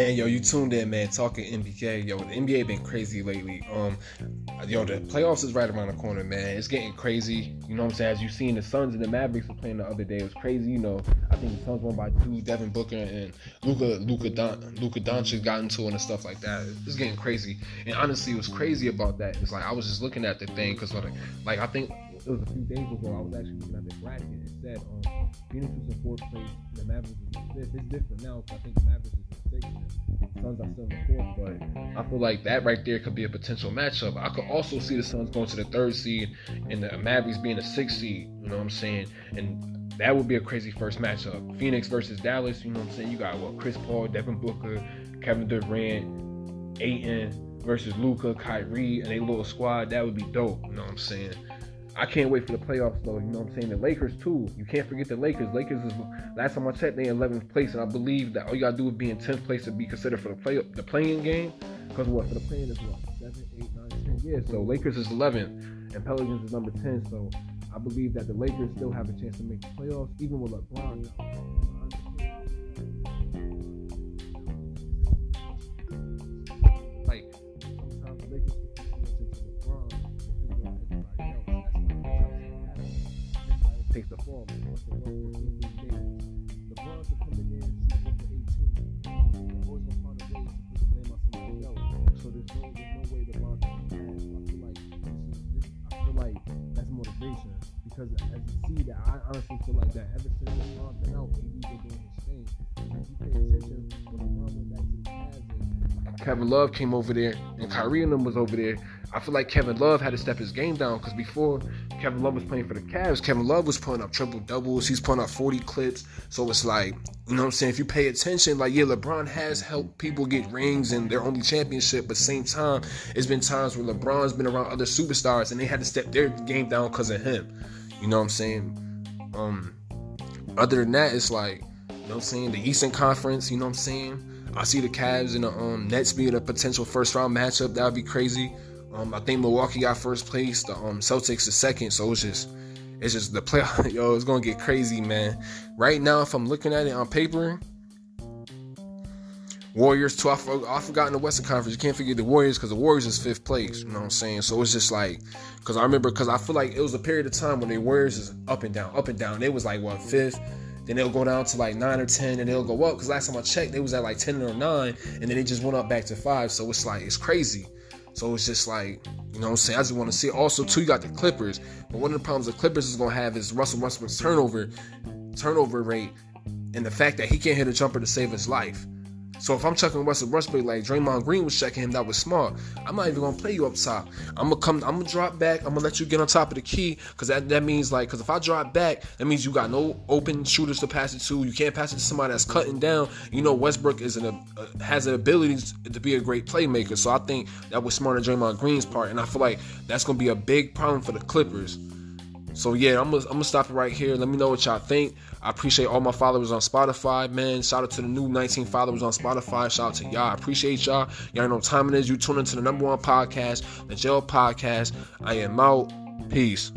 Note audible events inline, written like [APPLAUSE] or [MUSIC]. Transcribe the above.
Man, yo, you tuned in, man. Talking NBA, yo, the NBA been crazy lately. Um, yo, the playoffs is right around the corner, man. It's getting crazy. You know what I'm saying? As you seen, the Suns and the Mavericks were playing the other day. It was crazy. You know, I think the Suns won by two. Devin Booker and Luka Luka Don, Luka Doncic got into it and stuff like that. It's getting crazy. And honestly, what's crazy about that is like I was just looking at the thing because like, like I think it was a few days ago. I was actually looking at the bracket. It said um, Phoenix was in fourth place, the Mavericks was in fifth. It's different now because I think the Mavericks is in sixth. Suns are still in fourth, but I feel like that right there could be a potential matchup. I could also see the Suns going to the third seed and the Mavericks being a sixth seed. You know what I'm saying? And that would be a crazy first matchup. Phoenix versus Dallas. You know what I'm saying? You got what Chris Paul, Devin Booker, Kevin Durant, Ayton versus Luka, Kyrie, and a little squad. That would be dope. You know what I'm saying? I can't wait for the playoffs though. You know what I'm saying? The Lakers too. You can't forget the Lakers. Lakers is last time I checked, they 11th place, and I believe that all you gotta do is be in 10th place to be considered for the play the play-in game. Because what for the play-in is what seven, eight, nine, ten. Yeah. So Lakers is 11th, and Pelicans is number 10. So I believe that the Lakers still have a chance to make the playoffs, even with LeBron. The fall. LeBron could come in there and shoot for 18. They're always gonna find a way to put the blame on somebody else. So there's no there's no way LeBron can. I feel like this is this, I feel like that's motivation because as you see that I honestly feel like that ever since LeBron been out, AD been doing his thing. If you pay attention when LeBron went back to the Kevin Love came over there and Kyrie and them was over there. I feel like Kevin Love had to step his game down because before Kevin Love was playing for the Cavs, Kevin Love was putting up triple doubles. He's putting up 40 clips. So it's like, you know what I'm saying? If you pay attention, like, yeah, LeBron has helped people get rings and their only championship, but same time, it's been times where LeBron's been around other superstars and they had to step their game down because of him. You know what I'm saying? Um, other than that, it's like, you know what I'm saying? The Eastern Conference, you know what I'm saying? I see the Cavs and the um, Nets being a potential first round matchup. That would be crazy. Um, I think Milwaukee got first place. The um, Celtics is second. So it's just, it's just the play. [LAUGHS] Yo, it's gonna get crazy, man. Right now, if I'm looking at it on paper, Warriors two. I, I forgot in the Western Conference. You can't forget the Warriors because the Warriors is fifth place. You know what I'm saying? So it's just like, because I remember, because I feel like it was a period of time when the Warriors is up and down, up and down. They was like what fifth. Then they'll go down to like nine or ten, and they'll go up. Because last time I checked, they was at like ten or nine, and then they just went up back to five. So it's like it's crazy. So it's just like, you know what I'm saying? I just want to see. Also, too, you got the Clippers. But one of the problems the Clippers is going to have is Russell Westbrook's turnover, turnover rate, and the fact that he can't hit a jumper to save his life. So if I'm checking Russell Westbrook like Draymond Green was checking him, that was smart. I'm not even gonna play you up top. I'm gonna come. I'm gonna drop back. I'm gonna let you get on top of the key because that, that means like because if I drop back, that means you got no open shooters to pass it to. You can't pass it to somebody that's cutting down. You know Westbrook is an uh, has the ability to be a great playmaker. So I think that was smart on Draymond Green's part, and I feel like that's gonna be a big problem for the Clippers. So yeah, I'm gonna, I'm gonna stop it right here. Let me know what y'all think. I appreciate all my followers on Spotify, man. Shout out to the new 19 followers on Spotify. Shout out to y'all. I appreciate y'all. Y'all know what time it is. You tune into the number one podcast, the Jail Podcast. I am out. Peace.